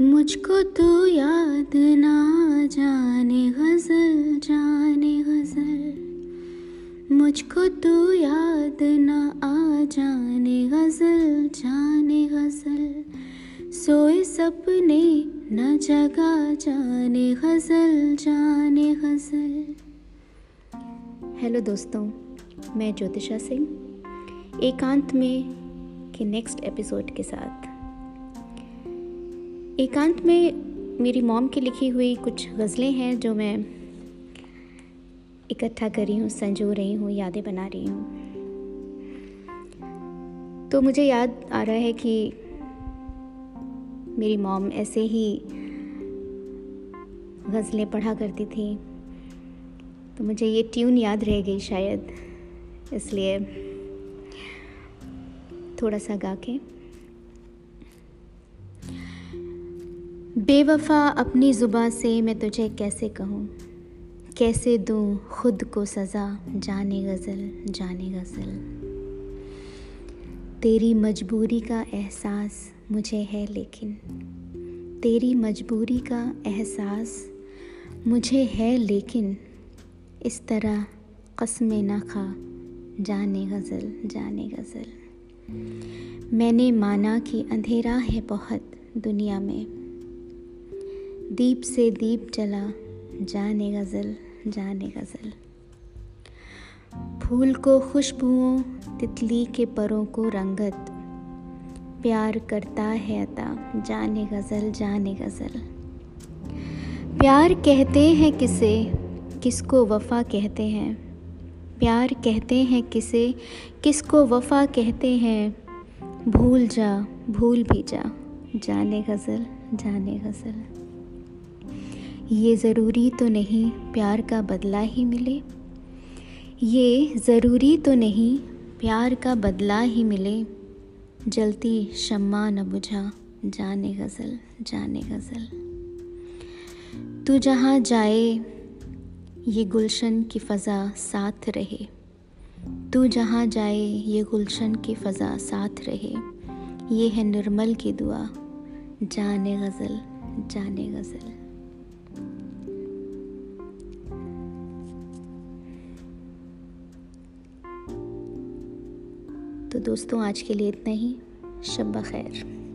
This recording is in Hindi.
मुझको तो याद ना जाने गज़ल जाने गज़ल। मुझको तो याद ना आ जाने गज़ल जाने गज़ल। सोए सपने न जगा जाने गज़ल जाने गज़ल। हेलो दोस्तों, मैं ज्योतिषा सिंह। एकांत में के नेक्स्ट एपिसोड के साथ। एकांत में मेरी मॉम की लिखी हुई कुछ गज़लें हैं जो मैं इकट्ठा कर रही हूँ, संजो रही हूँ, यादें बना रही हूँ। तो मुझे याद आ रहा है कि मेरी मॉम ऐसे ही गज़लें पढ़ा करती थी। तो मुझे ये ट्यून याद रह गई शायद, इसलिए थोड़ा सा गा के। बेवफा अपनी ज़ुबा से मैं तुझे कैसे कहूँ? कैसे दूँ खुद को सज़ा? जाने गज़ल जाने गज़ल। तेरी मजबूरी का एहसास मुझे है लेकिन, तेरी मजबूरी का एहसास मुझे है लेकिन, इस तरह कसमें ना खा। जाने गज़ल जाने गज़ल। मैंने माना कि अंधेरा है बहुत दुनिया में। दीप से दीप जला, जाने गज़ल जाने गज़ल। फूल को खुशबुओं, तितली के परों को रंगत। प्यार करता है अता, जाने गज़ल जाने गज़ल। प्यार कहते हैं किसे, किसको वफा कहते हैं? प्यार कहते हैं किसे, किसको वफा कहते हैं? भूल जा, भूल भी जा, जाने गज़ल जाने गज़ल। ये ज़रूरी तो नहीं प्यार का बदला ही मिले। ये ज़रूरी तो नहीं प्यार का बदला ही मिले। जलती शम्मा न बुझा, जाने गज़ल जाने गज़ल। तू जहाँ जाए, ये गुलशन की फ़ज़ा साथ रहे। तू जहाँ जाए, ये गुलशन की फ़ज़ा साथ रहे। ये है निर्मल की दुआ, जाने गज़ल जाने गज़ल। तो दोस्तों आज के लिए इतना ही। शब्बा खैर।